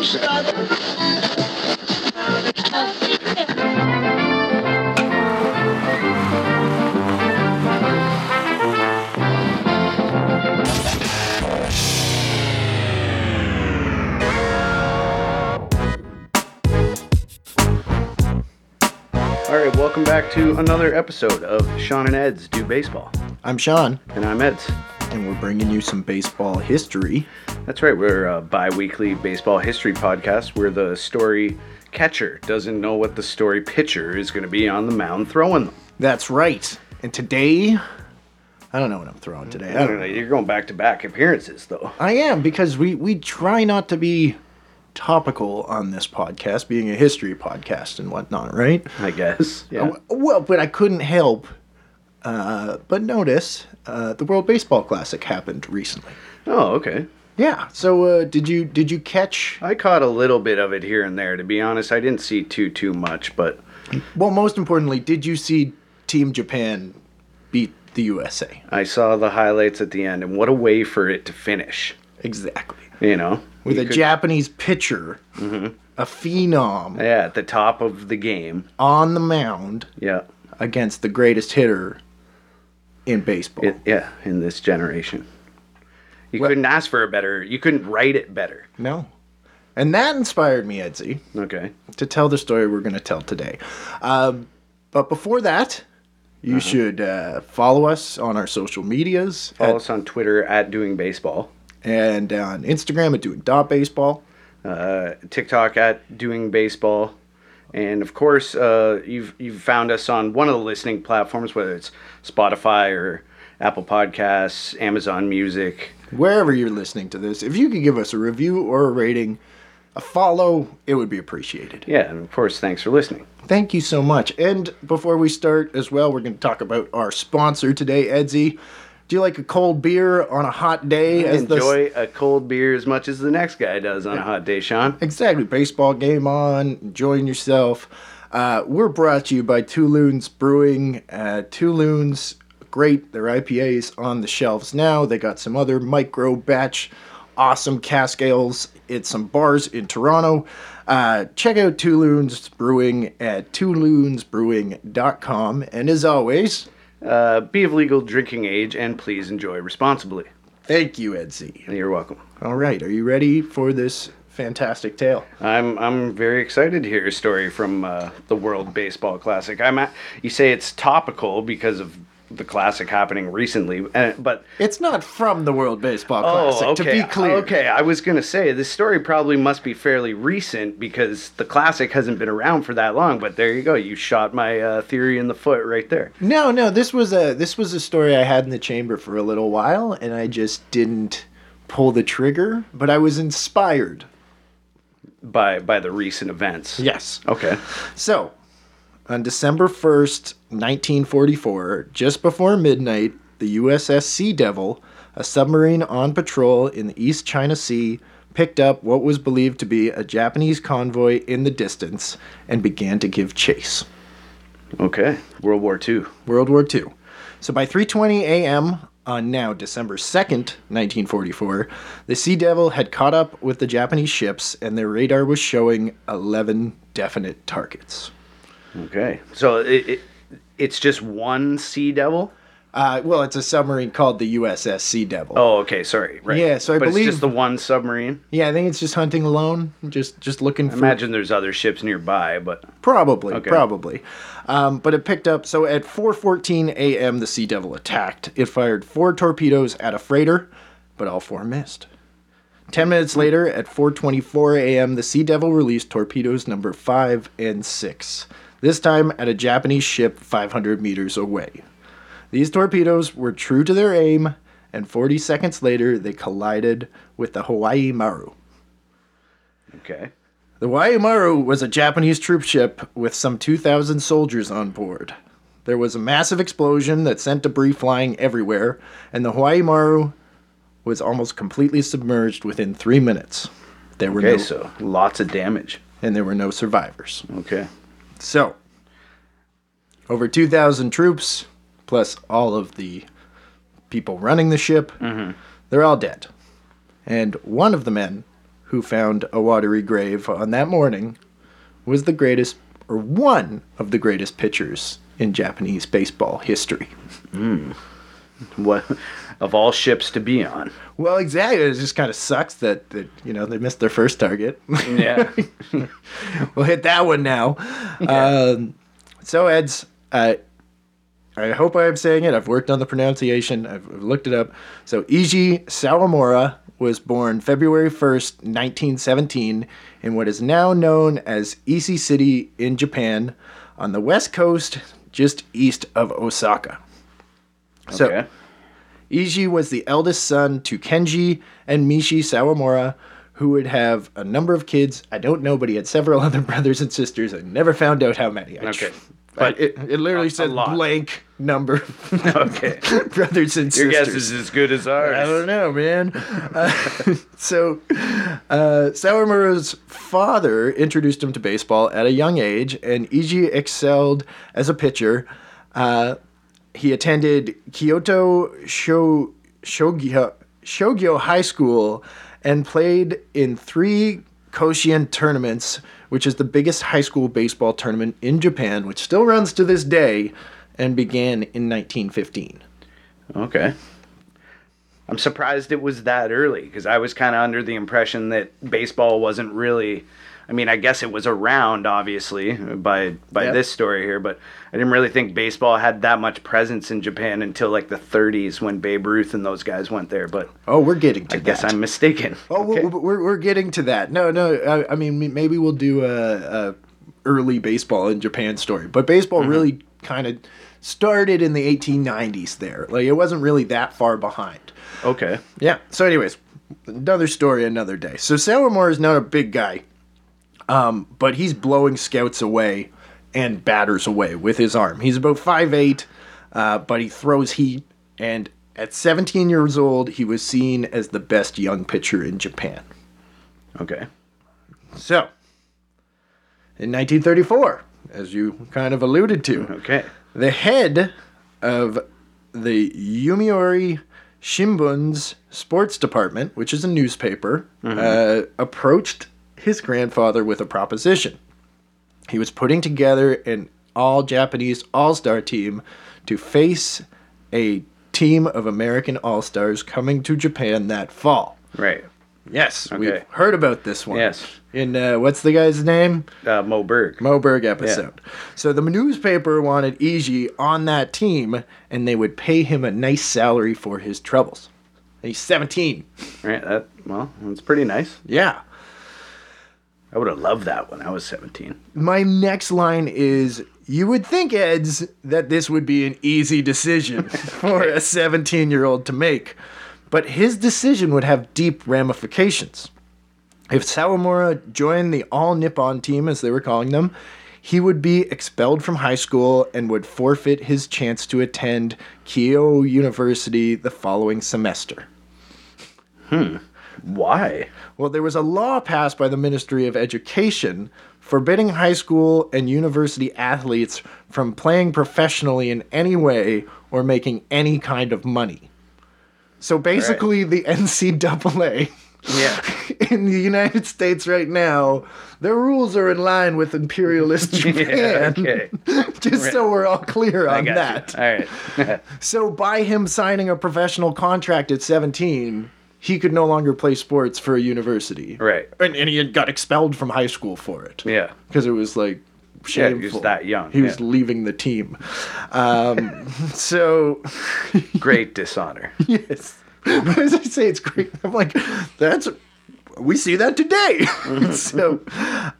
All right, welcome back to another episode of Sean and Ed's Do Baseball. I'm Sean, And I'm Ed's. And we're bringing you some baseball history. That's right, we're a bi weekly baseball history podcast where the story catcher doesn't know what the story pitcher is going to be on the mound throwing them. That's right. And today, I don't know what I'm throwing today. I don't know, you're going back to back appearances, though. I am because we we try not to be topical on this podcast, being a history podcast and whatnot, right? I guess. Yeah. Well, but I couldn't help uh, but notice uh, the World Baseball Classic happened recently. Oh, okay. Yeah. So uh, did you did you catch? I caught a little bit of it here and there. To be honest, I didn't see too too much, but Well, most importantly, did you see Team Japan beat the USA? I saw the highlights at the end, and what a way for it to finish. Exactly. You know, with You a could- Japanese pitcher, a phenom Yeah, at the top of the game. on the mound Yeah, against the greatest hitter in baseball. it, yeah, in this generation, you Well- couldn't ask for a better. You couldn't write it better. no. And that inspired me, Edsy, Okay. to tell the story we're going to tell today. Um, but before that, you Uh-huh. should uh, follow us on our social medias Follow at- us on Twitter at Doing Baseball, and on Instagram at doing dot baseball. uh, TikTok at Doing Baseball, and of course, uh, you've you've found us on one of the listening platforms, whether it's Spotify or Apple Podcasts, Amazon Music. Wherever you're listening to this, if you could give us a review or a rating, a follow, it would be appreciated. Yeah, and of course, thanks for listening. Thank you so much. And before we start as well, we're going to talk about our sponsor today, Edsy. Do you like a cold beer on a hot day? as the- Enjoy a cold beer as much as the next guy does on a hot day, Sean. exactly baseball game on, enjoying yourself. Uh, we're brought to you by Two Loons Brewing. Uh, Two Loons, great. Their IPAs on the shelves now. They got some other micro batch, awesome cask ales at some bars in Toronto. Uh, check out Two Loons Brewing at twoloonsbrewing.com. And as always, Uh, be of legal drinking age and please enjoy responsibly. thank you, Edsy. You're welcome. All right, are you ready for this fantastic tale? I'm I'm very excited to hear a story from uh, the World Baseball Classic. I'm at, you say it's topical because of the classic happening recently, uh, but It's not from the World Baseball oh, Classic, okay, to be clear. okay. I was gonna say this story probably must be fairly recent because the classic hasn't been around for that long. But there you go, you shot my uh, theory in the foot right there. No, no, this was a this was a story I had in the chamber for a little while, and I just didn't pull the trigger. But I was inspired. By by the recent events. Yes. Okay. So, on December first, nineteen forty four, just before midnight, the USS Sea Devil, a submarine on patrol in the East China Sea, picked up what was believed to be a Japanese convoy in the distance and began to give chase. Okay. World War II. World War II. So by 3:20 a.m. on now December 2nd, 1944, the Sea Devil had caught up with the Japanese ships and their radar was showing 11 definite targets. Okay. So it, it it's just one Sea Devil. Uh, well, it's a submarine called the USS Sea Devil. Oh, okay. Sorry. Right. Yeah, so I but believe- it's just the one submarine. Yeah, I think it's just hunting alone, just just looking for Imagine there's other ships nearby, but Probably, Okay. probably. Um, but it picked up. So at 4:14 a.m., the Sea Devil attacked. It fired four torpedoes at a freighter, but all four missed. Ten minutes later, at 4:24 a.m., the Sea Devil released torpedoes number five and six. This time at a Japanese ship 500 meters away. These torpedoes were true to their aim, and 40 seconds later, they collided with the Hawaii Maru. okay. The Hawaii Maru was a Japanese troop ship with some 2,000 soldiers on board. There was a massive explosion that sent debris flying everywhere, and the Hawaii Maru was almost completely submerged within three minutes. There were Okay, no, so lots of damage. and there were no survivors. Okay. So, over 2,000 troops, plus all of the people running the ship, mm-hmm. they're all dead. And one of the men who found a watery grave on that morning, was the greatest, or one of the greatest pitchers in Japanese baseball history. Hmm. What of all ships to be on? Well, exactly. It just kind of sucks that, that you know they missed their first target. Yeah. we'll hit that one now. Um, so, Eds, uh, I hope I'm saying it. I've worked on the pronunciation. I've, I've looked it up. So, Eiji Sawamura was born February 1st, 1917, in what is now known as Ise City in Japan, on the west coast, just east of Osaka. So, okay. Eiji was the eldest son to Kenji and Mishi Sawamura, who would have a number of kids. I don't know, but he had several other brothers and sisters. I never found out how many. I Okay. tr- But it, it literally a- said blank number. Okay. brothers and Your sisters. Your guess is as good as ours. I don't know, man. Uh, so, uh, Sawamura's father introduced him to baseball at a young age, and Eiji excelled as a pitcher. Uh, he attended Kyoto Sho- Shogyo, Shogyo High School and played in three Koshien tournaments, which is the biggest high school baseball tournament in Japan, which still runs to this day and began in 1915. Okay. I'm surprised it was that early because I was kind of under the impression that baseball wasn't really. I mean, I guess it was around, obviously, by by Yep. this story here, but I didn't really think baseball had that much presence in Japan until like the 30s when Babe Ruth and those guys went there. But Oh, we're getting to I guess that. I'm mistaken. Oh, Okay. we're, we're, we're getting to that. No, no. I, I mean, maybe we'll do a, a early baseball in Japan story, but baseball Mm-hmm. really kind of started in the 1890s. There, like it wasn't really that far behind. okay. Yeah. So, anyways, another story, another day. So Sawamura is not a big guy, um, but he's blowing scouts away and batters away with his arm. He's about 5'8", uh, but he throws heat. And at 17 years old, he was seen as the best young pitcher in Japan. Okay. So, in 1934, as you kind of alluded to, Okay. the head of the Yomiuri Shimbun's sports department, which is a newspaper, uh, approached his grandfather with a proposition. He was putting together an all Japanese all star team to face a team of American all stars coming to Japan that fall. Right. Yes, we've heard about this one. Yes. In uh, what's the guy's name? Uh, Moe Berg. Moe Berg episode. So the newspaper wanted Eiji on that team, and they would pay him a nice salary for his troubles. He's 17. Right. That well, that's pretty nice. Yeah. I would have loved that when I was 17. My next line is You would think, Eds, that this would be an easy decision for a 17 year old to make, but his decision would have deep ramifications. If Sawamura joined the All Nippon team, as they were calling them, he would be expelled from high school and would forfeit his chance to attend Keio University the following semester. Hmm. Why? Well, there was a law passed by the Ministry of Education forbidding high school and university athletes from playing professionally in any way or making any kind of money. So basically, the NCAA Yeah. in the United States right now, their rules are in line with imperialist Japan. okay. Just so we're all clear on that. you. All right. So by him signing a professional contract at 17, he could no longer play sports for a university. right. And, and he had got expelled from high school for it. Yeah. Because it was like Yeah, shameful. he was that young. He was leaving the team. Um, so, Great dishonor. yes. But as I say, it's great. I'm like, that's. We see that today. so,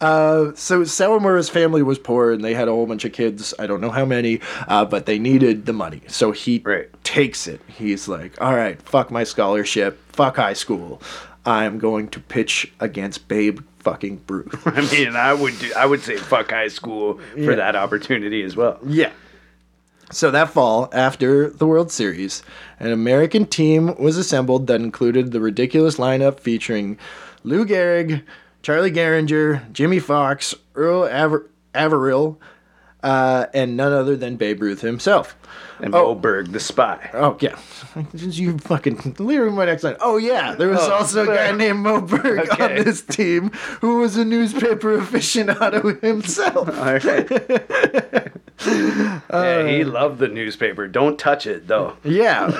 uh, so Sawamura's family was poor and they had a whole bunch of kids. I don't know how many, uh, but they needed the money. So he Right. takes it. He's like, all right, fuck my scholarship, fuck high school. I'm going to pitch against Babe fucking Ruth. I mean, I would do, I would say fuck high school for Yeah. that opportunity as well. Yeah. So that fall, after the World Series, an American team was assembled that included the ridiculous lineup featuring Lou Gehrig, Charlie Gehringer, Jimmie Foxx, Earl Aver- Averill, uh, and none other than Babe Ruth himself. And Moe Berg, the spy. Oh yeah, you fucking literally my next line. Oh yeah, there was Oh, also a guy named Moe Berg Okay. on this team who was a newspaper aficionado himself. All right. yeah, he loved the newspaper. Don't touch it, though. Yeah,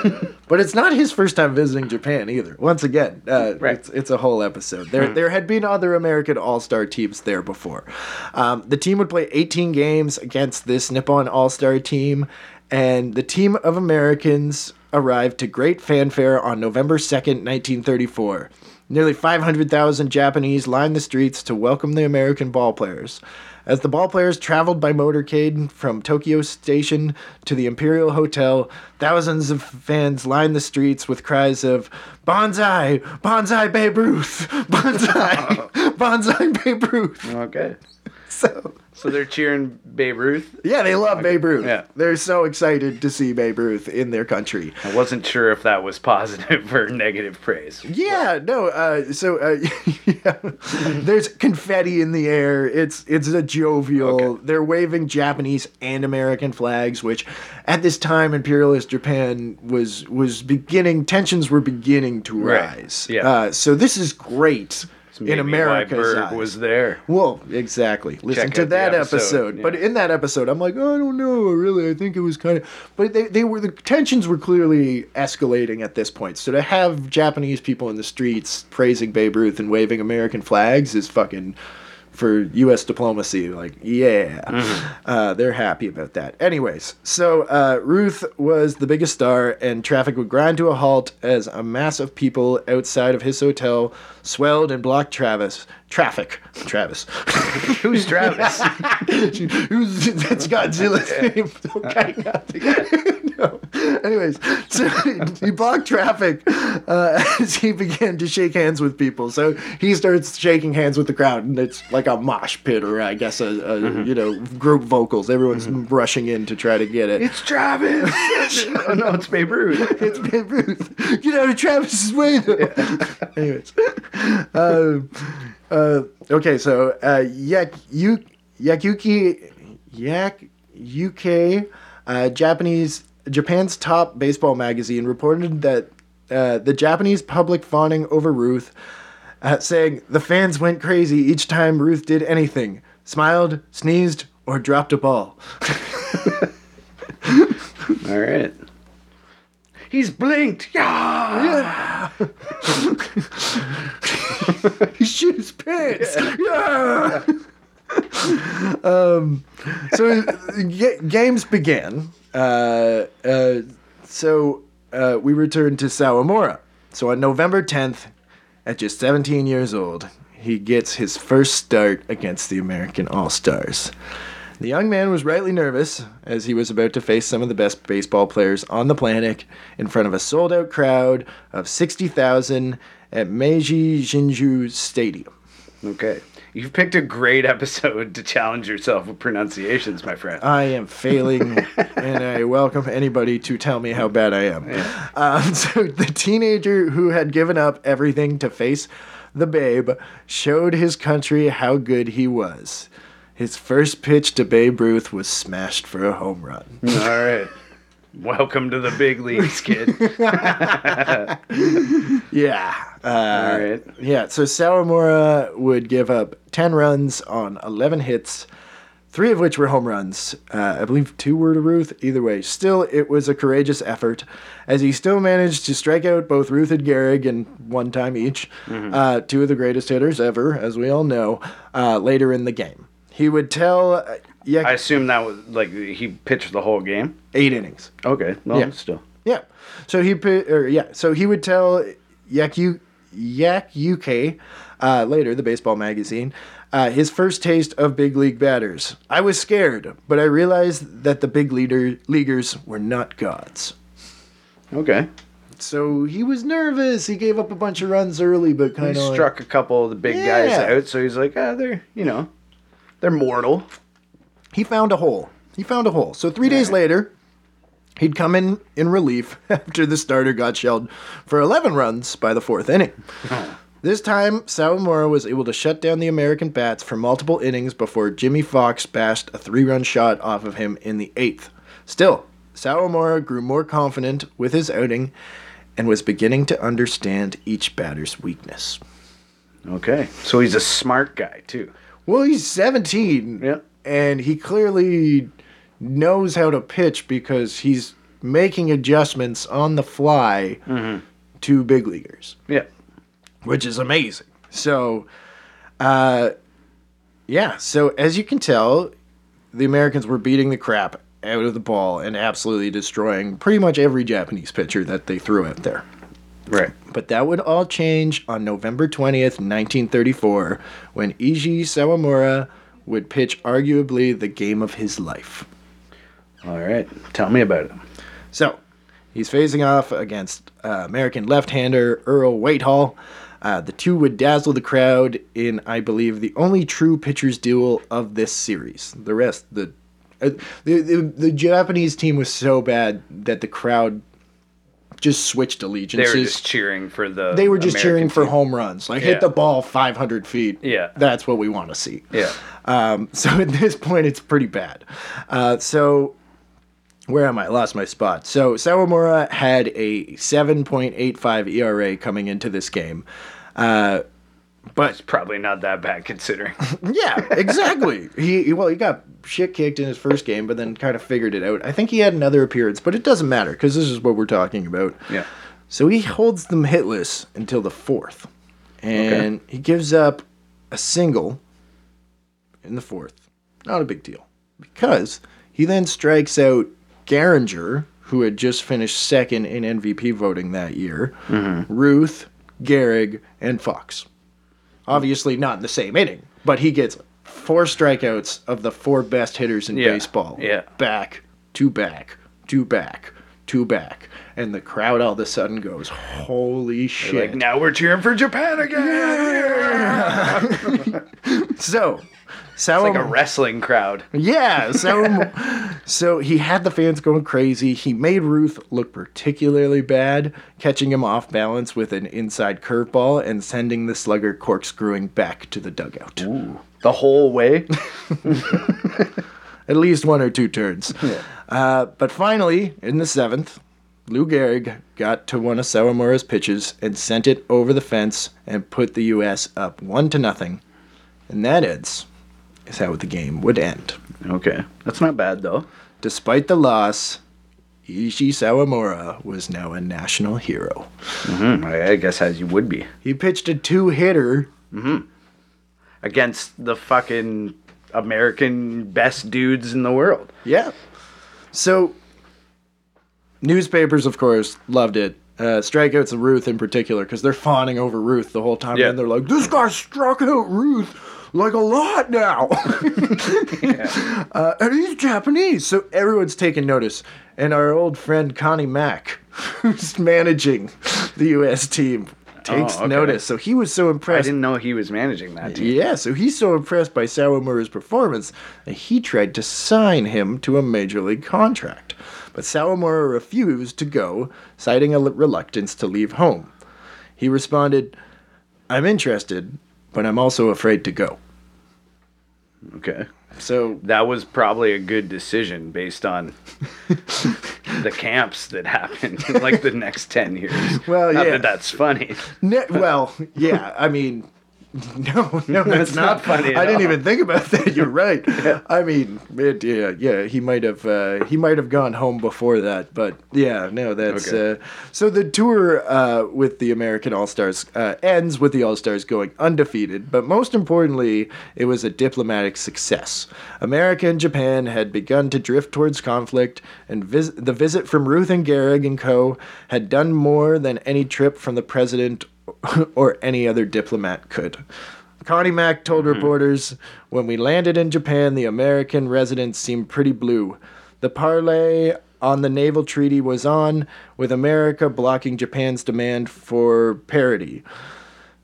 but it's not his first time visiting Japan either. Once again, uh, Right. it's, it's a whole episode. There, there had been other American All Star teams there before. Um, the team would play 18 games against this Nippon All Star team, and the team of Americans arrived to great fanfare on November 2nd, 1934. Nearly 500,000 Japanese lined the streets to welcome the American ball players. As the ball players traveled by motorcade from Tokyo Station to the Imperial Hotel, thousands of fans lined the streets with cries of Banzai! Banzai Babe Ruth! Banzai! Banzai Babe Ruth! Okay. So, So they're cheering Babe Ruth. yeah, they love Babe Ruth. Yeah. They're so excited to see Babe Ruth in their country. I wasn't sure if that was positive or negative praise. Yeah, no. Uh, so uh, yeah. there's confetti in the air. It's it's a jovial. Okay. They're waving Japanese and American flags, which at this time imperialist Japan was was beginning. Tensions were beginning to Right. rise. Yeah. Uh, so this is great in America. Berg eyes. was there. Well, exactly. Listen Check to that episode, episode. But in that episode, I'm like, oh, I don't know, really. I think it was kind of. But they, they were the tensions were clearly escalating at this point. So to have Japanese people in the streets praising Babe Ruth and waving American flags is fucking for U.S. diplomacy. Like, yeah, uh, they're happy about that. Anyways, so uh, Ruth was the biggest star, and traffic would grind to a halt as a mass of people outside of his hotel swelled and blocked Travis. Traffic, Travis. Who's Travis? Who's that's Godzilla's name? Okay, nothing. no. Anyways, so he blocked traffic uh, as he began to shake hands with people. So he starts shaking hands with the crowd, and it's like a mosh pit, or I guess a, a you know group vocals. Everyone's rushing in to try to get it. it's Travis. oh no, it's Babe Ruth. It's Babe Ruth. Get out of Travis's way, though. Anyways, um, uh, okay, so uh, Yak Yu Yakuki Yak UK uh, Japanese Japan's top baseball magazine reported that uh, the Japanese public fawning over Ruth, uh, saying the fans went crazy each time Ruth did anything, smiled, sneezed, or dropped a ball. All right. He's blinked. Yeah. he shit his pants. Yeah. um, so g- games began. Uh, uh, so uh, we returned to Sawamura. So on November 10th, at just 17 years old, he gets his first start against the American All Stars. The young man was rightly nervous as he was about to face some of the best baseball players on the planet in front of a sold out crowd of 60,000 at Meiji Jinju Stadium. Okay. You've picked a great episode to challenge yourself with pronunciations, my friend. I am failing, and I welcome anybody to tell me how bad I am. Um, so, the teenager who had given up everything to face the babe showed his country how good he was. His first pitch to Babe Ruth was smashed for a home run. All right. Welcome to the big leagues, kid. Yeah. Uh, All right. Yeah, so Sawamura would give up 10 runs on 11 hits, three of which were home runs. Uh, I believe two were to Ruth. Either way, still, it was a courageous effort, as he still managed to strike out both Ruth and Gehrig in one time each, uh, two of the greatest hitters ever, as we all know, uh, later in the game. He would tell uh, yeah, I assume that was like he pitched the whole game. eight innings. Okay. Well, Yeah. still. Yeah. So he or yeah, so he would tell Yak U Yak UK uh, later, the baseball magazine, uh, his first taste of big league batters. I was scared, but I realized that the big leader leaguers were not gods. Okay. So he was nervous. He gave up a bunch of runs early, but kind of struck a couple of the big guys out, so he's like, ah, they're you know, they're mortal. he found a hole. He found a hole. So three days later, he'd come in in relief after the starter got shelled for 11 runs by the fourth inning. This time, Sawamura was able to shut down the American bats for multiple innings before Jimmie Foxx bashed a three run shot off of him in the eighth. Still, Sawamura grew more confident with his outing and was beginning to understand each batter's weakness. Okay. So he's a smart guy too. Well, he's 17. Yeah. And he clearly knows how to pitch because he's making adjustments on the fly to big leaguers, Yeah. which is amazing. So, uh, yeah. So, as you can tell, the Americans were beating the crap out of the ball and absolutely destroying pretty much every Japanese pitcher that they threw out there. Right. But that would all change on November 20th, 1934, when Eiji Sawamura would pitch arguably the game of his life. All right. Tell me about it. So, he's facing off against uh, American left hander Earl Whitehill. Uh, the two would dazzle the crowd in, I believe, the only true pitcher's duel of this series. The rest, the, uh, the, the, the Japanese team was so bad that the crowd just switched allegiances. They were just cheering for the. They were just American cheering for team. home runs. Like Yeah. hit the ball 500 feet. Yeah. That's what we want to see. Yeah. Um, so at this point, it's pretty bad. Uh, so where am I? I lost my spot. So Sawamura had a 7.85 ERA coming into this game. Uh, but it's Probably not that bad considering. yeah, exactly. he well, he got shit kicked in his first game, but then kind of figured it out. I think he had another appearance, but it doesn't matter because this is what we're talking about. yeah. So he holds them hitless until the fourth. And he gives up a single in the fourth. Not a big deal. Because he then strikes out Gehringer, who had just finished second in MVP voting that year, mm-hmm. Ruth, Gehrig, and Foxx. Obviously not in the same inning, but he gets four strikeouts of the four best hitters in Yeah, baseball. yeah. Back, to back, to back, to back. And the crowd all of a sudden goes, Holy shit. Like now we're cheering for Japan again. so, It's like a wrestling crowd. Yeah, so so he had the fans going crazy. He made Ruth look particularly bad, catching him off balance with an inside curveball and sending the slugger corkscrewing back to the dugout. Ooh. The whole way. At least one or two turns. Uh, but finally, in the seventh, Lou Gehrig got to one of Sawamura's pitches and sent it over the fence and put the U.S. up one to nothing. And that ends is how the game would end. Okay. That's not bad though. Despite the loss, Ishi Sawamura was now a national hero. Hmm, I I guess as you would be. He pitched a two hitter. mm-hmm. Against the fucking American best dudes in the world. Yeah. So, newspapers, of course, loved it. Uh, strikeouts of Ruth in particular, because they're fawning over Ruth the whole time. Yeah. And they're like, this guy struck out Ruth like a lot now. uh, and he's Japanese. So everyone's taking notice. And our old friend Connie Mack, who's managing the U.S. team, takes okay. notice. So he was so impressed. I didn't know he was managing that team. Yeah, so he's so impressed by Sawamura's performance that he tried to sign him to a major league contract. But Sawamura refused to go, citing a reluctance to leave home. He responded, I'm interested, but I'm also afraid to go. Okay. So, That was probably a good decision based on the camps that happened in like the next 10 years. Well, Not yeah. that that's funny. ne- well, yeah, I mean, no, no, that's not, funny I didn't all. even think about that. You're right. I mean, it, yeah, yeah, he might have, uh, he might have gone home before that, but yeah, no, that's. Okay. Uh, so the tour uh, with the American All Stars uh, ends with the All Stars going undefeated, but most importantly, it was a diplomatic success. America and Japan had begun to drift towards conflict, and vis- the visit from Ruth and Gehrig and co. had done more than any trip from the president or any other diplomat could. Connie Mack told reporters, hmm. When we landed in Japan, the American residents seemed pretty blue. The parley on the naval treaty was on, with America blocking Japan's demand for parity.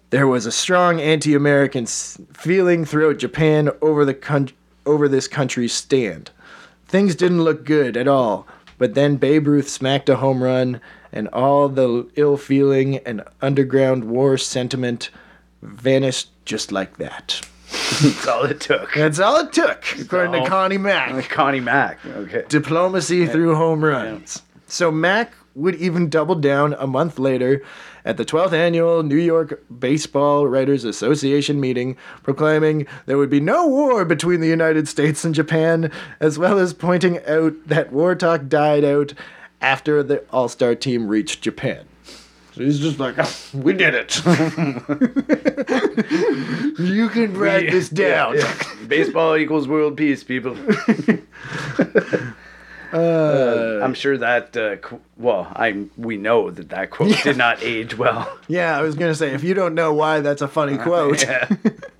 There was a strong anti-American feeling throughout Japan over the coun- over this country's stand. Things didn't look good at all, but then Babe Ruth smacked a home run, and all the ill feeling and underground war sentiment vanished just like that. That's all it took. That's all it took, according to Connie Mack. Connie Mack. Okay. Diplomacy through home runs. So Mack would even double down a month later at the 12th annual New York Baseball Writers Association meeting, proclaiming there would be no war between the United States and Japan, as well as pointing out that war talk died out after the All Star team reached Japan. So he's just like, "Oh, we did it. you can write this down. Yeah, yeah. Baseball equals world peace, people. Uh, I'm sure that. Uh, qu- well, I we know that that quote did not age well. Yeah, I was gonna say if you don't know why that's a funny quote, Yeah.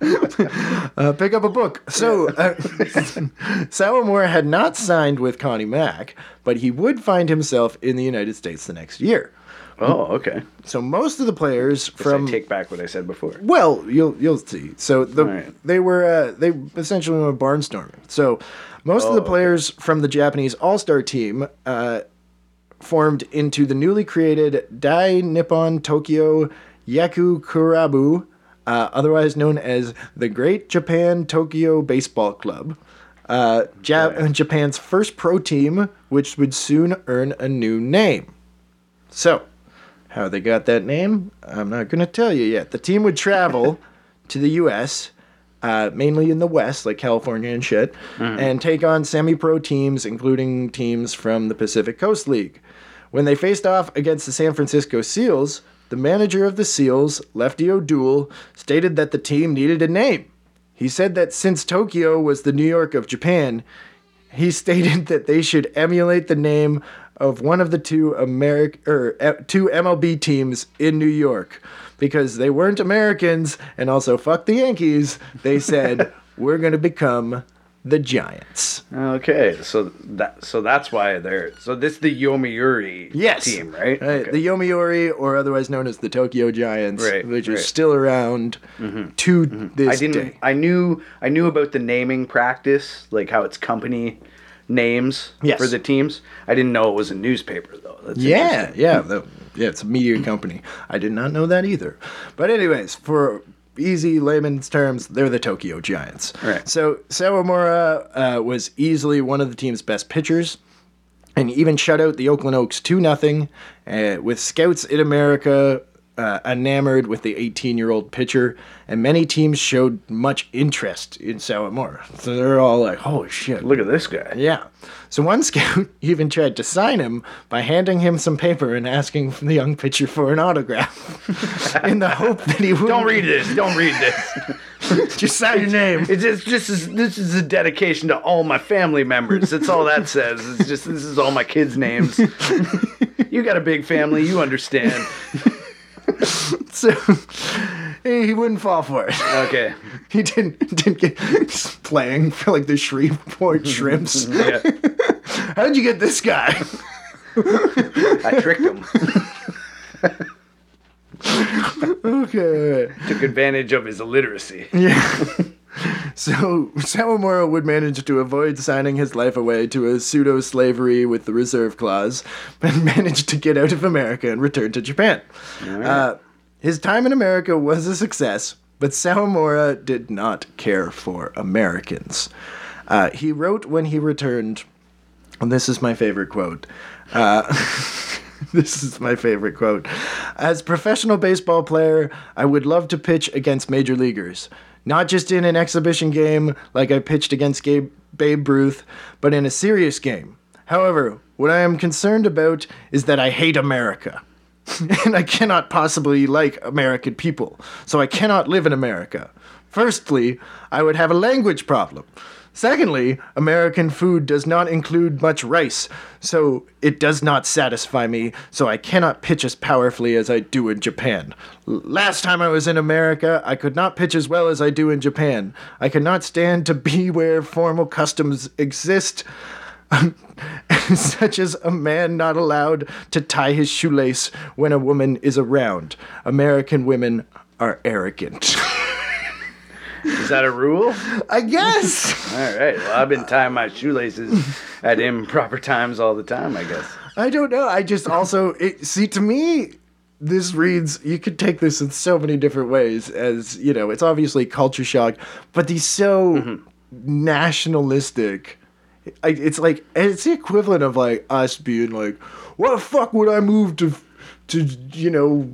uh, pick up a book. So, uh, Sawamura had not signed with Connie Mack, but he would find himself in the United States the next year. Oh, okay. So most of the players From from take back what I said before. well, you'll you'll see. So the Right. they were uh, they essentially went barnstorming. So most of the Oh, okay. players from the Japanese All Star team uh, formed into the newly created Dai Nippon Tokyo Yakyu Kurabu, uh, otherwise known as the Great Japan Tokyo Baseball Club. Uh, Ja- Okay. Japan's first pro team, which would soon earn a new name. So, how they got that name, I'm not going to tell you yet. The team would travel to the U.S., uh, mainly in the West, like California and shit, and take on semi pro teams, including teams from the Pacific Coast League. When they faced off against the San Francisco Seals, the manager of the Seals, Lefty O'Doul, stated that the team needed a name. He said that since Tokyo was the New York of Japan, he stated that they should emulate the name of one of the two Americ or uh, two MLB teams in New York because they weren't Americans and also fuck the Yankees. They said we're going to become the Giants. Okay, so that so that's why they're so this is the Yomiuri Yes, team, right? Right, Okay. The Yomiuri, or otherwise known as the Tokyo Giants, Right, which right. is still around mm-hmm. to mm-hmm. this I didn't. day. I knew. I knew about the naming practice, like how it's company names Yes. for the teams. I didn't know it was a newspaper though. That's Yeah, yeah, the, yeah. It's a media company. I did not know that either. But anyways, for easy layman's terms, they're the Tokyo Giants. Right. So Sawamura uh, was easily one of the team's best pitchers, and even shut out the Oakland Oaks two nothing. Uh, with scouts in America uh, enamored with the 18-year-old pitcher, and many teams showed much interest in Sawamura. So they're all like, "Holy shit, Look at this guy. yeah. So one scout even tried to sign him by handing him some paper and asking the young pitcher for an autograph in the hope that he would Don't read this. Don't read this. Just sign your name. It's just, just is, this is a dedication to all my family members. That's all that says. It's just this is all my kids' names. you got a big family. You understand. So he wouldn't fall for it. Okay. He didn't didn't get playing for like the Shreveport Shrimps. Yeah. How'd you get this guy? I tricked him. Okay. Took advantage of his illiteracy. Yeah. So Sawamura would manage to avoid signing his life away to a pseudo slavery with the reserve clause, but managed to get out of America and return to Japan. Uh, his time in America was a success, but Sawamura did not care for Americans. Uh, he wrote when he returned, and this is my favorite quote. Uh, this is my favorite quote. As professional baseball player, I would love to pitch against major leaguers. Not just in an exhibition game like I pitched against Gabe, Babe Ruth, but in a serious game. However, what I am concerned about is that I hate America. and I cannot possibly like American people, so I cannot live in America. Firstly, I would have a language problem. Secondly, American food does not include much rice, so it does not satisfy me, so I cannot pitch as powerfully as I do in Japan. Last time I was in America, I could not pitch as well as I do in Japan. I cannot stand to be where formal customs exist such as a man not allowed to tie his shoelace when a woman is around. American women are arrogant. Is that a rule? I guess. All right. Well, I've been tying my shoelaces at improper times all the time. I guess. I don't know. I just also it, see to me this reads you could take this in so many different ways as you know it's obviously culture shock but he's so mm-hmm. nationalistic I, it's like it's the equivalent of like us being like "What the fuck would i move to to you know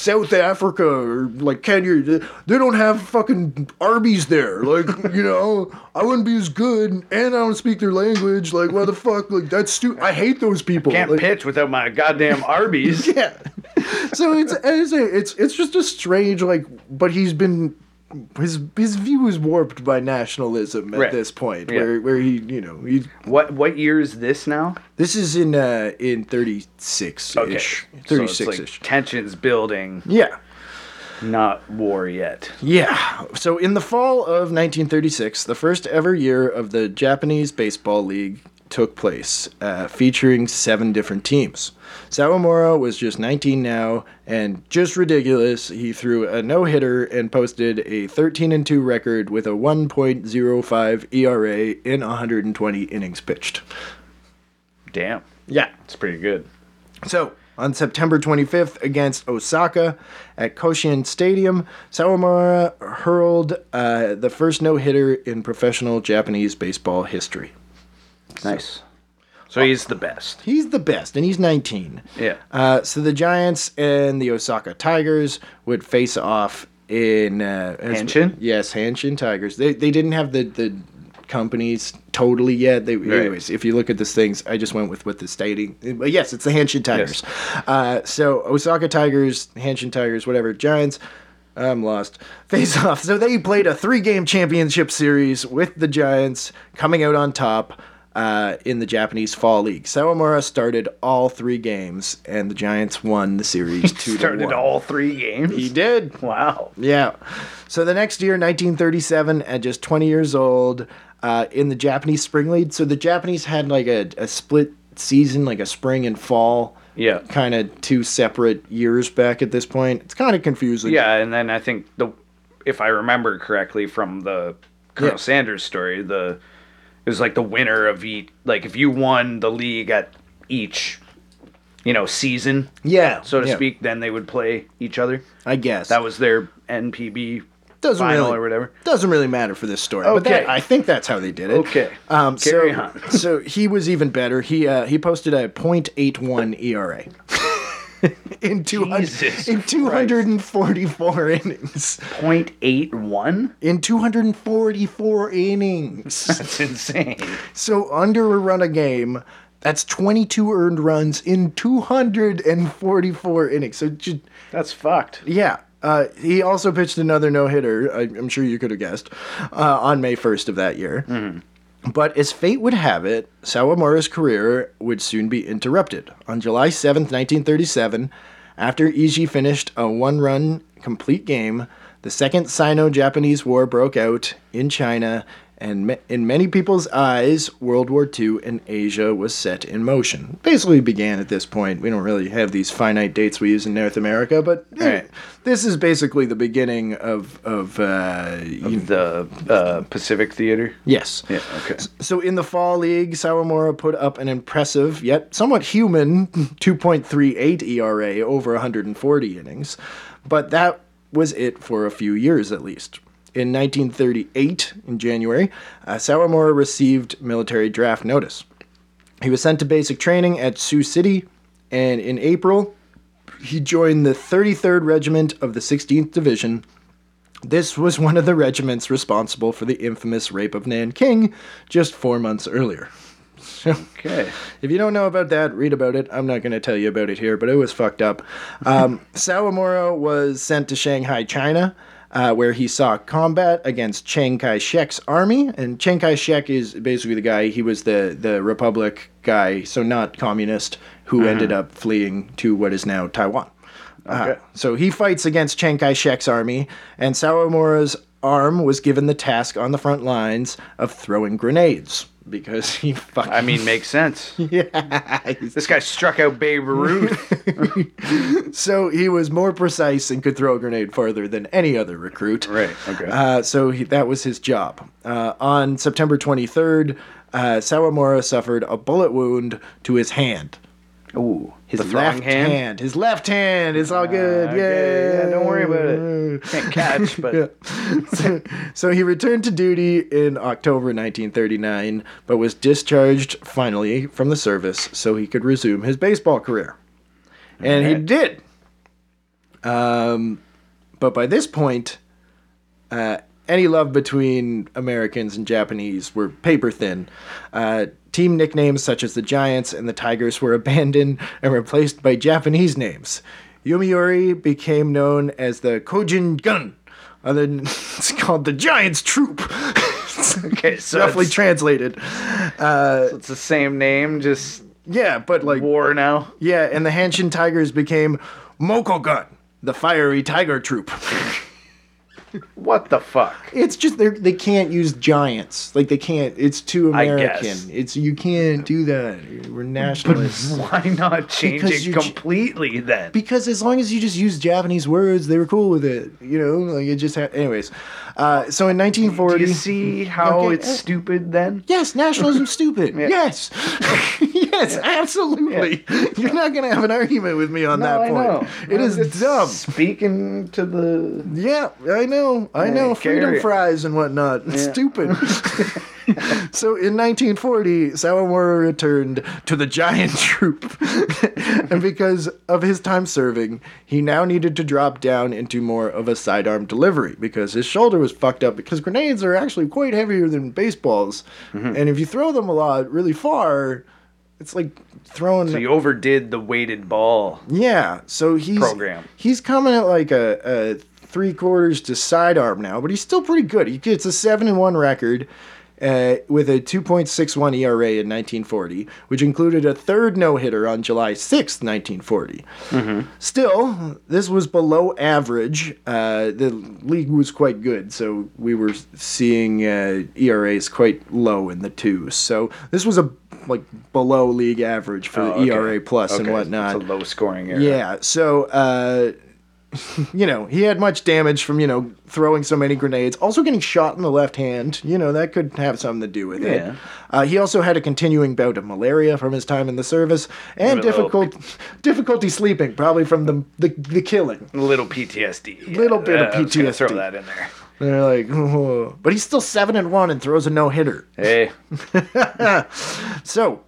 South Africa or like Kenya, they don't have fucking Arby's there. Like, you know, I wouldn't be as good, and I don't speak their language. Like, why the fuck? Like, that's stupid. I hate those people. I Can't like, pitch without my goddamn Arby's. yeah. So it's it's it's it's just a strange like, but he's been his his view is warped by nationalism at Right. this point, Yeah. where where he you know he What what year is this now? this is in uh in thirty six ish thirty six ish tensions building, yeah. not war yet. Yeah. So in the fall of 1936, the first ever year of the Japanese Baseball League took place, uh, featuring seven different teams. Sawamura was just 19 now, and just ridiculous. He threw a no hitter and posted a 13 and 2 record with a 1.05 ERA in 120 innings pitched. Damn, Yeah. it's pretty good. So, on September 25th against Osaka at Koshien Stadium, Sawamura hurled uh, the first no hitter in professional Japanese baseball history. Nice. So he's the best. He's the best, and he's 19. Yeah. Uh, so the Giants and the Osaka Tigers would face off in uh, as- Hanshin? Yes, Hanshin Tigers. They they didn't have the the companies totally yet. They anyways, if you look at these things, I just went with what the stating. But yes, it's the Hanshin Tigers. Uh, so Osaka Tigers, Hanshin Tigers, whatever. Giants. I'm lost. Face off. So they played a three game championship series with the Giants coming out on top uh, in the Japanese Fall League. Sawamura started all three games, and the Giants won the series two to Started one. all three games. He did. Wow. Yeah. So the next year, 1937, at just 20 years old, uh, in the Japanese Spring League. So the Japanese had like a, a split season, like a spring and fall. Yeah. Kind of two separate years back at this point. It's kind of confusing. Yeah, and then I think the if I remember correctly from the Colonel Yeah. Sanders story, the it was like the winner of each like if you won the league at each you know season, Yeah. so to yeah, speak, then they would play each other. I guess. That was their NPB doesn't final really, or whatever. Doesn't really matter for this story. But that, Okay. I think that's how they did it. Okay. Um, Carry so, on. so he was even better. He uh, he posted a .81 ERA. in, 200, Jesus in 244 innings. Point eight one? In 244 innings. That's insane. so under a run a game, that's 22 earned runs in 244 innings. So just, That's fucked. yeah. Uh, he also pitched another no hitter. I'm sure you could have guessed uh, on May 1st of that year. But as fate would have it, Sawamura's career would soon be interrupted. On July 7, 1937, after Eiji finished a one run complete game, the Second Sino Japanese War broke out in China, and ma- in many people's eyes, World War II in Asia was set in motion. Basically began at this point. We don't really have these finite dates we use in North America, but eh, Right. this is basically the beginning of, of, uh, you- The uh, Pacific Theater. yes. Yeah. Okay. So in the fall league, Sawamura put up an impressive yet somewhat human 2.38 ERA over 140 innings, but that was it for a few years at least. In 1938, in January, uh, Sawamura received military draft notice. He was sent to basic training at Tsu City, and in April, he joined the 33rd Regiment of the 16th Division, this was one of the regiments responsible for the infamous rape of Nanking just four months earlier. So, Okay. if you don't know about that, read about it. I'm not going to tell you about it here, but it was fucked up. Um, Sawamura was sent to Shanghai, China, uh, where he saw combat against Chiang Kai shek's army. And Chiang Kai shek is basically the guy, he was the, the Republic guy, so not communist, who ended up fleeing to what is now Taiwan. Uh, Okay. so he fights against Chiang Kai shek's army, and Sawamura's arm was given the task on the front lines of throwing grenades because he fucking. I mean, makes sense. yeah. This guy struck out Babe Ruth. so he was more precise and could throw a grenade farther than any other recruit. Right, okay. Uh, so he, that was his job. Uh, on September 23rd, uh, Sawamura suffered a bullet wound to his hand. Ooh. His left hand? hand. His left hand. It's all good. okay, yeah. yeah, don't worry about it. Can't catch, but- Yeah. so, so he returned to duty in October 1939, but was discharged finally from the service so he could resume his baseball career. And he did. Um, but by this point, uh, any love between Americans and Japanese were paper thin. Uh, team nicknames such as the Giants and the Tigers were abandoned and replaced by Japanese names. Yomiuri became known as the Kojin Gun. Other than, it's called the Giants Troop. Okay, so roughly it's, translated. Uh, it's the same name, just Yeah, but like war now. yeah, and the Hanshin Tigers became Moko Gun, the fiery tiger troop. What the fuck? It's just they they can't use giants. Like they can't. It's too I American. guess. It's you can't do that. We're nationalists. Why not change Because it you j- completely then? because as long as you just use Japanese words, they were cool with it. You know, like it just. Ha- anyways, uh, so in Do 1940. you see how Okay, it's uh, stupid then? Yes, nationalism's stupid. Yes, yes, absolutely. You're not gonna have an argument with me on that I point. know. It I'm is dumb. Speaking to the Yeah, I know. I know. Freedom it. fries and whatnot. It's Stupid. so in 1940, Sawamura returned to the giant troop. and because of his time serving, he now needed to drop down into more of a sidearm delivery because his shoulder was fucked up because grenades are actually quite heavier than baseballs. Mm-hmm. And if you throw them a lot really far, it's like throwing so he overdid the weighted ball. yeah, so he's Program. He's coming at like a, a three quarters to sidearm now, but he's still pretty good. He gets a seven and one record. Uh, with a 2.61 ERA in 1940, which included a third no hitter on July 6th, 1940. Still, this was below average. Uh, the league was quite good, so we were seeing uh, ERAs quite low in the twos. So this was a like below league average for Oh, the okay. ERA plus and Okay, whatnot. It's a low scoring area. Yeah. So, uh, you know, he had much damage from, you know, throwing so many grenades. Also getting shot in the left hand. You know, that could have something to do with it. Uh, he also had a continuing bout of malaria from his time in the service and Maybe a little difficult, difficulty sleeping, probably from the, the, the killing. A little PTSD. Little bit of I was PTSD. Throw that in there. They're like, oh. but he's still 7 and 1 and throws a no hitter. Hey, So,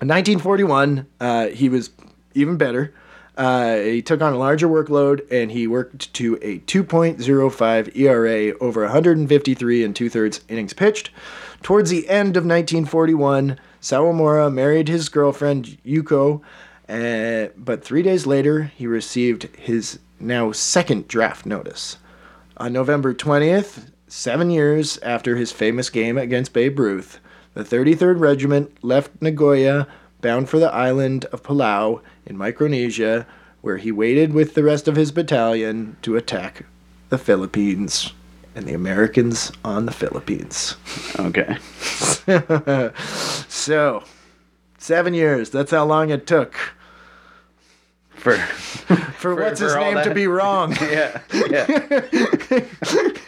in 1941, uh, he was even better. Uh, he took on a larger workload and he worked to a 2.05 ERA over 153 and two thirds innings pitched. Towards the end of 1941, Sawamura married his girlfriend Yuko, uh, but three days later, he received his now second draft notice. On November 20th, seven years after his famous game against Babe Ruth, the 33rd Regiment left Nagoya bound for the island of Palau in Micronesia, where he waited with the rest of his battalion to attack the Philippines and the Americans on the Philippines. okay. So, seven years, that's how long it took For for, what's his for all name to be wrong. yeah, yeah.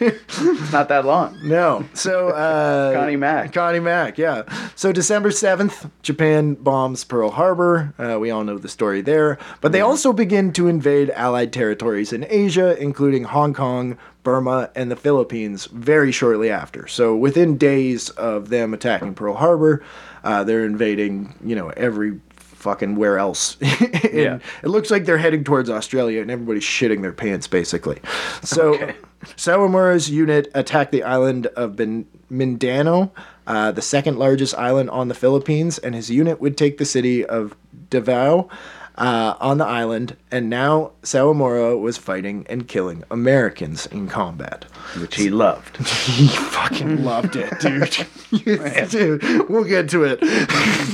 it's not that long. No. So uh Connie Mack. Connie Mack, yeah. So December 7th, Japan bombs Pearl Harbor. Uh, we all know the story there. But they also begin to invade allied territories in Asia, including Hong Kong, Burma, and the Philippines very shortly after. So within days of them attacking Pearl Harbor, uh, they're invading, you know, every fucking where else. Yeah. It looks like they're heading towards Australia and everybody's shitting their pants basically. So Okay. Sawamura's unit attacked the island of ben- Mindanao, uh, the second largest island on the Philippines, and his unit would take the city of Davao uh, on the island. And now Sawamura was fighting and killing Americans in combat. Which he loved. He fucking loved it, dude. dude. We'll get to it.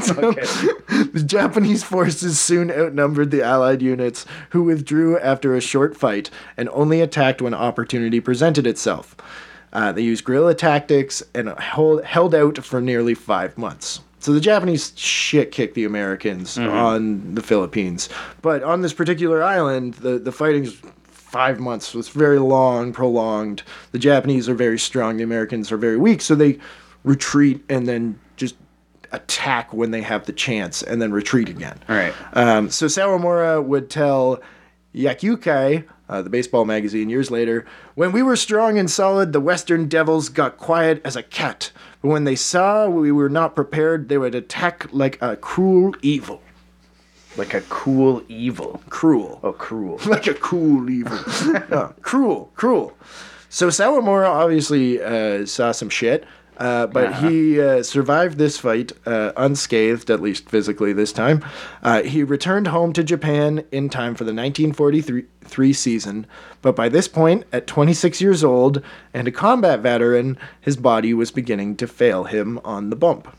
So, The Japanese forces soon outnumbered the Allied units, who withdrew after a short fight and only attacked when opportunity presented itself. Uh, they used guerrilla tactics and hold, held out for nearly five months. So the Japanese shit kicked the Americans on the Philippines. But on this particular island, the, the fighting's five months. It's very long, prolonged. The Japanese are very strong. The Americans are very weak. So they retreat and then attack when they have the chance and then retreat again. All right. Um, so Sawamura would tell Yakyukai, uh, the baseball magazine, years later, when we were strong and solid, the Western Devils got quiet as a cat. But when they saw we were not prepared, they would attack like a cruel evil. Like a cool evil. Cruel. Oh, cruel. like a cool evil. Uh, cruel, cruel. So Sawamura obviously uh, saw some shit, uh, but he uh, survived this fight uh, unscathed, at least physically this time. Uh, he returned home to Japan in time for the 1943 season, but by this point, at 26 years old and a combat veteran, his body was beginning to fail him on the bump.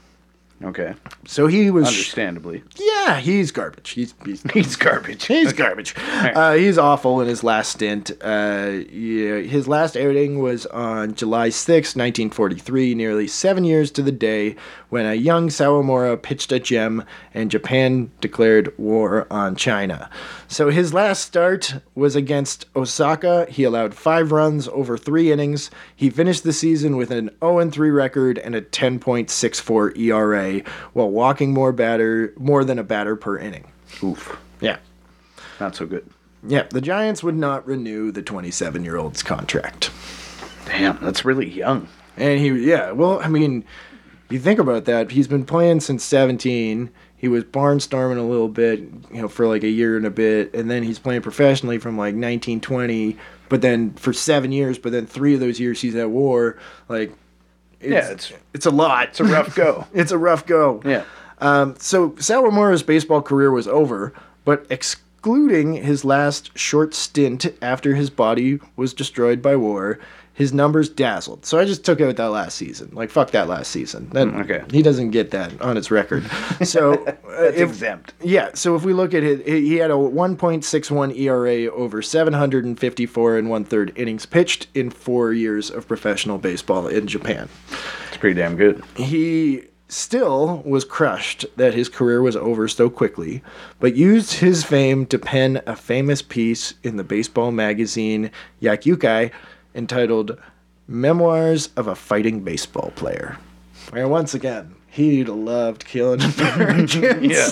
Okay. So he was. Understandably. Yeah, he's garbage. He's, he's He's garbage. He's garbage. Uh, he's awful in his last stint. Uh, yeah, his last outing was on July 6, 1943, nearly seven years to the day when a young Sawamura pitched a gem and Japan declared war on China. So his last start was against Osaka. He allowed five runs over three innings. He finished the season with an 0 3 record and a 10.64 ERA while walking more batter more than a batter per inning. Oof. Yeah. Not so good. Yeah, the Giants would not renew the 27 year old's contract. Damn, that's really young. And he, yeah, well, I mean, you think about that. He's been playing since 17. He was barnstorming a little bit, you know, for like a year and a bit. And then he's playing professionally from like 1920, but then for seven years, but then three of those years he's at war. Like, it's, Yeah, it's- it's a lot. It's a rough go. it's a rough go. Yeah. Um, so Sawamura's baseball career was over, but excluding his last short stint after his body was destroyed by war, his numbers dazzled. So I just took out that last season. Like fuck that last season. That, okay. He doesn't get that on his record. So uh, That's if- exempt. yeah, so if we look at it, he had a 1.61 ERA over 754 and one third innings pitched in four years of professional baseball in Japan It's pretty damn good. he still was crushed that his career was over so quickly, but used his fame to pen a famous piece in the baseball magazine Yakyukai entitled Memoirs of a Fighting Baseball Player. And once again, he loved killing Americans. Yeah.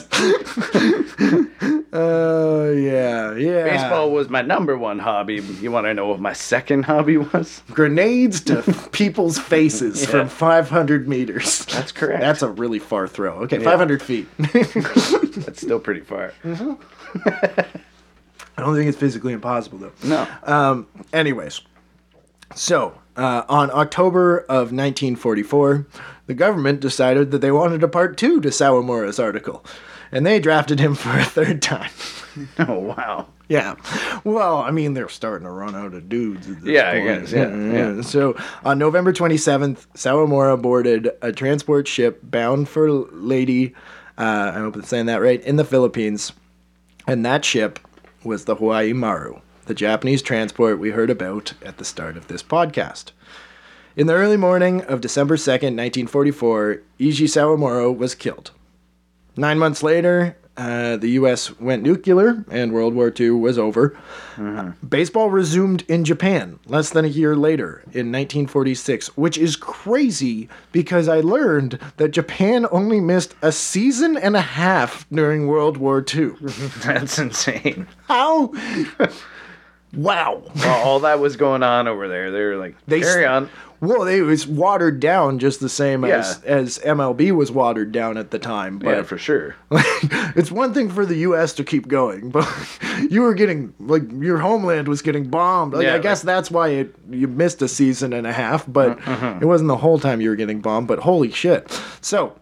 Oh, yeah, yeah. Baseball was my number one hobby. You want to know what my second hobby was? Grenades to people's faces Yeah. from 500 meters. That's correct. That's a really far throw. Okay, 500 feet. That's still pretty far. I don't think it's physically impossible though. No. Um, anyways, so uh, on October of 1944, the government decided that they wanted a part two to Sawamura's article, and they drafted him for a third time. oh wow. Yeah. Well, I mean, they're starting to run out of dudes at this Yeah, I point. guess, yeah, yeah. So on November 27th, Sawamura boarded a transport ship bound for Leyte, uh, I hope I'm saying that right, in the Philippines. And that ship was the Hawaii Maru, the Japanese transport we heard about at the start of this podcast. In the early morning of December 2nd, 1944, Eiji Sawamura was killed. Nine months later, uh, the U.S. went nuclear and World War II was over. Baseball resumed in Japan less than a year later in 1946, which is crazy because I learned that Japan only missed a season and a half during World War II. That's insane. How? Wow. Well, all that was going on over there. They were like, They carry on. Well, it was watered down just the same as, Yeah. as MLB was watered down at the time. But Yeah, for sure. like, it's one thing for the U.S. to keep going, but you were getting like your homeland was getting bombed. Like, Yeah, I guess that's why it, you missed a season and a half, but Uh-huh. it wasn't the whole time you were getting bombed. But holy shit! So.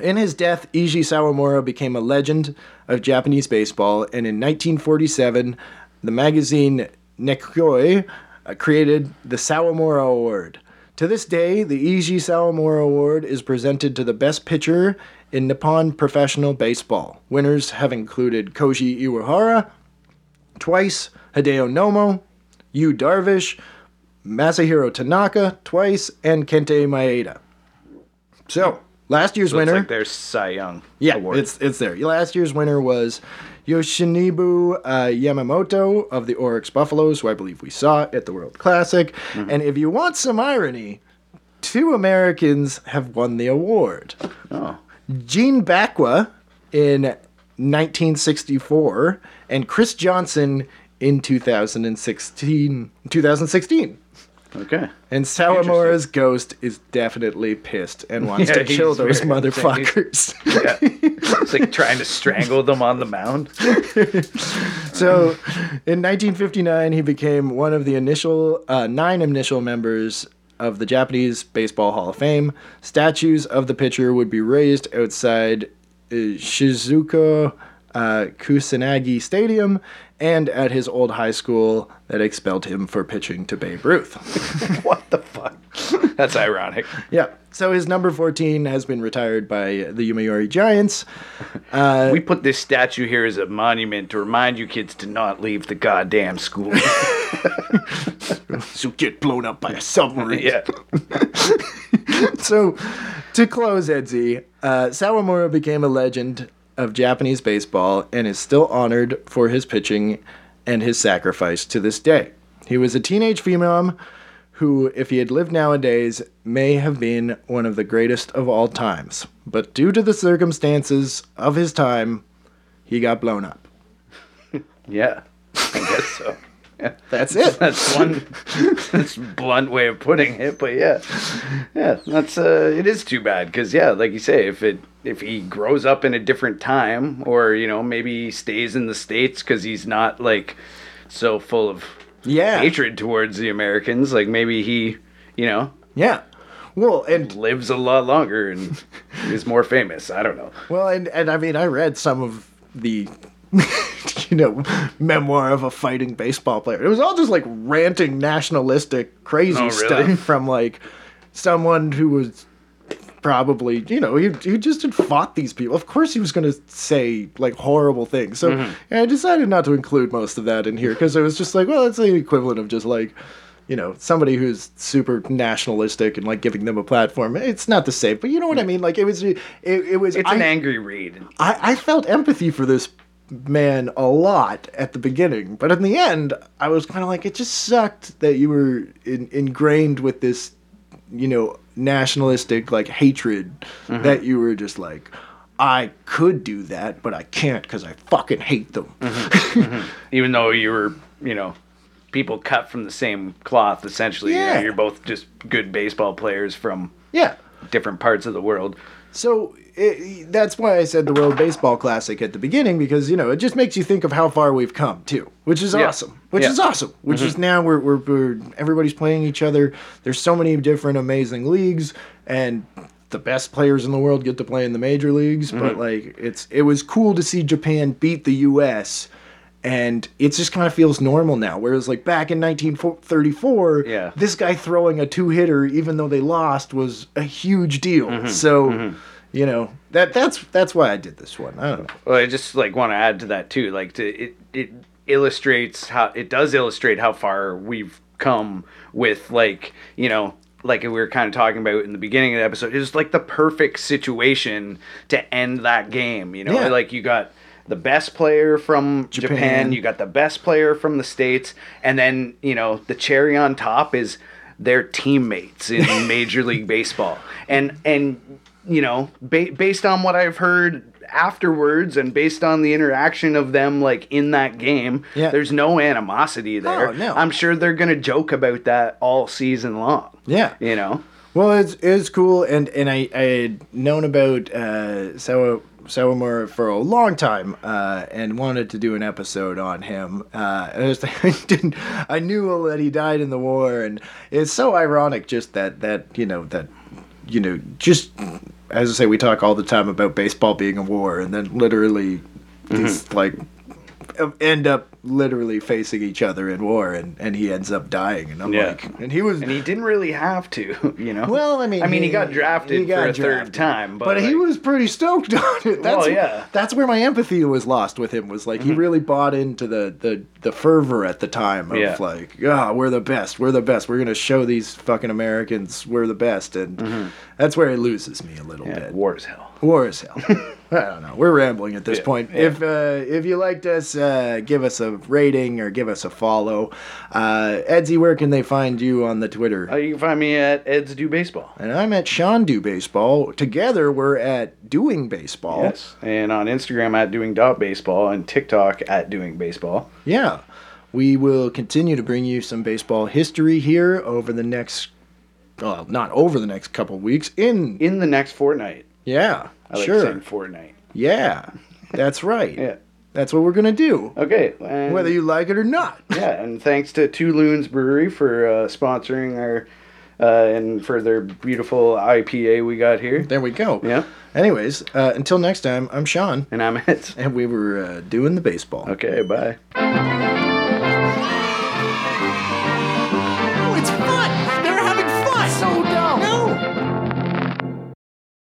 In his death, Eiji Sawamura became a legend of Japanese baseball, and in 1947, the magazine Nikkei uh, created the Sawamura Award. To this day, the Eiji Sawamura Award is presented to the best pitcher in Nippon professional baseball. Winners have included Koji Uehara, twice, Hideo Nomo, Yu Darvish, Masahiro Tanaka, twice, and Kenta Maeda. So, last year's So winner. It's like their Cy Young Yeah, award. it's it's there. Last year's winner was Yoshinobu uh, Yamamoto of the Orix Buffaloes, who I believe we saw at the World Classic. Mm-hmm. And if you want some irony, two Americans have won the award. oh. Gene Bacque in 1964 and Kris Johnson in 2016. 2016. Okay. And Sawamura's ghost is definitely pissed and wants Yeah, to kill those motherfuckers. Yeah. it's like trying to strangle them on the mound. So, in 1959, he became one of the initial uh, nine initial members of the Japanese Baseball Hall of Fame. Statues of the pitcher would be raised outside uh, Shizuoka uh, Kusanagi Stadium and at his old high school that expelled him for pitching to Babe Ruth. What the fuck? That's ironic. yeah. So his number 14 has been retired by the Yomiuri Giants. we put this statue here as a monument to remind you kids to not leave the goddamn school. So get blown up by a submarine. yeah. so, to close, Edzy, uh, Sawamura became a legend of Japanese baseball and is still honored for his pitching and his sacrifice to this day. He was a teenage phenom who, if he had lived nowadays, may have been one of the greatest of all times. But due to the circumstances of his time, he got blown up. Yeah. I guess so. Yeah. That's it. That's one that's blunt way of putting it, but yeah, yeah, that's uh, it is too bad because yeah, like you say, if it if he grows up in a different time, or you know maybe he stays in the states because he's not like so full of Yeah. hatred towards the Americans, like maybe he, you know, Yeah. Well, and lives a lot longer and is more famous. I don't know. Well, and, and I mean, I read some of the, you know, memoir of a fighting baseball player. It was all just like ranting, nationalistic, crazy Oh, really? stuff from like someone who was probably, you know, he, he just had fought these people. Of course, he was going to say like horrible things. So Mm-hmm. I decided not to include most of that in here because it was just like, well, it's the equivalent of just like. You know, somebody who's super nationalistic and like giving them a platform. It's not the same, but you know what I mean. Like it was, it, it was. It's I, an angry read. I, I felt empathy for this man a lot at the beginning, but in the end, I was kind of like, it just sucked that you were in, ingrained with this, you know, nationalistic like hatred mm-hmm. that you were just like, I could do that, but I can't because I fucking hate them. Mm-hmm. Mm-hmm. even though you were, you know, people cut from the same cloth, essentially. You know, Yeah. you're both just good baseball players from yeah. different parts of the world. So it, that's why I said the World Baseball Classic at the beginning because you know it just makes you think of how far we've come too, which is Yeah. awesome. Which Yeah. is awesome. Which is mm-hmm. now we're, we're we're everybody's playing each other. There's so many different amazing leagues, and the best players in the world get to play in the major leagues. But mm-hmm. like it's it was cool to see Japan beat the U.S. And it just kind of feels normal now. Whereas, like back in 1934, Yeah. this guy throwing a two hitter, even though they lost, was a huge deal. Mm-hmm. So, you know that that's that's why I did this one. I don't know. Well, I just like want to add to that too. Like to it it illustrates how it does illustrate how far we've come with like you know like we were kind of talking about in the beginning of the episode. It's like the perfect situation to end that game. You know, Yeah. like you got the best player from Japan. Japan. you got the best player from the states, and then you know the cherry on top is their teammates in Major League Baseball, and and you know ba- based on what I've heard afterwards and based on the interaction of them like in that game Yeah. there's no animosity there Oh, no. i'm sure they're gonna joke about that all season long Yeah. you know Well, it's it's cool, and and I I had known about uh, Sawa Sawamura for a long time, uh, and wanted to do an episode on him. Uh, I, just, I didn't. I knew that he died in the war, and it's so ironic just that that you know that you know just as I say, we talk all the time about baseball being a war, and then literally mm-hmm. these like end up literally facing each other in war, and and he ends up dying, and I'm Yeah. like, and he was and he didn't really have to you know well, I mean, i mean he, got drafted he got for a drafted. third time but, but, he was pretty stoked on it. That's, Well, yeah. that's where my empathy was lost with him. Was like Mm-hmm. he really bought into the the the fervor at the time of Yeah. like, ah, we're the best, we're the best, we're gonna show these fucking Americans we're the best, and that's where it loses me a little yeah, bit. war is hell War is hell. I don't know. We're rambling at this Yeah, point. yeah. If uh, if you liked us, uh, give us a rating or give us a follow. Uh, Edsy, where can they find you on the Twitter? Uh, you can find me at Ed's Do Baseball. and I'm at Sean Do Baseball. Together, we're at Doing Baseball. Yes. And on Instagram at Doing Dot Baseball and TikTok at Doing Baseball. Yeah. We will continue to bring you some baseball history here over the next, well, not over the next couple weeks. In In the next fortnight. yeah, I like sure, saying fortnight. yeah, that's right. Yeah. That's what we're gonna do, Okay. Whether you like it or not. yeah, and thanks to Two Loons Brewery for uh, sponsoring our uh, and for their beautiful IPA we got here. There we go. Yeah. Anyways, uh, until next time, I'm Sean, And I'm Ed. and we were uh, doing the baseball. Okay, bye.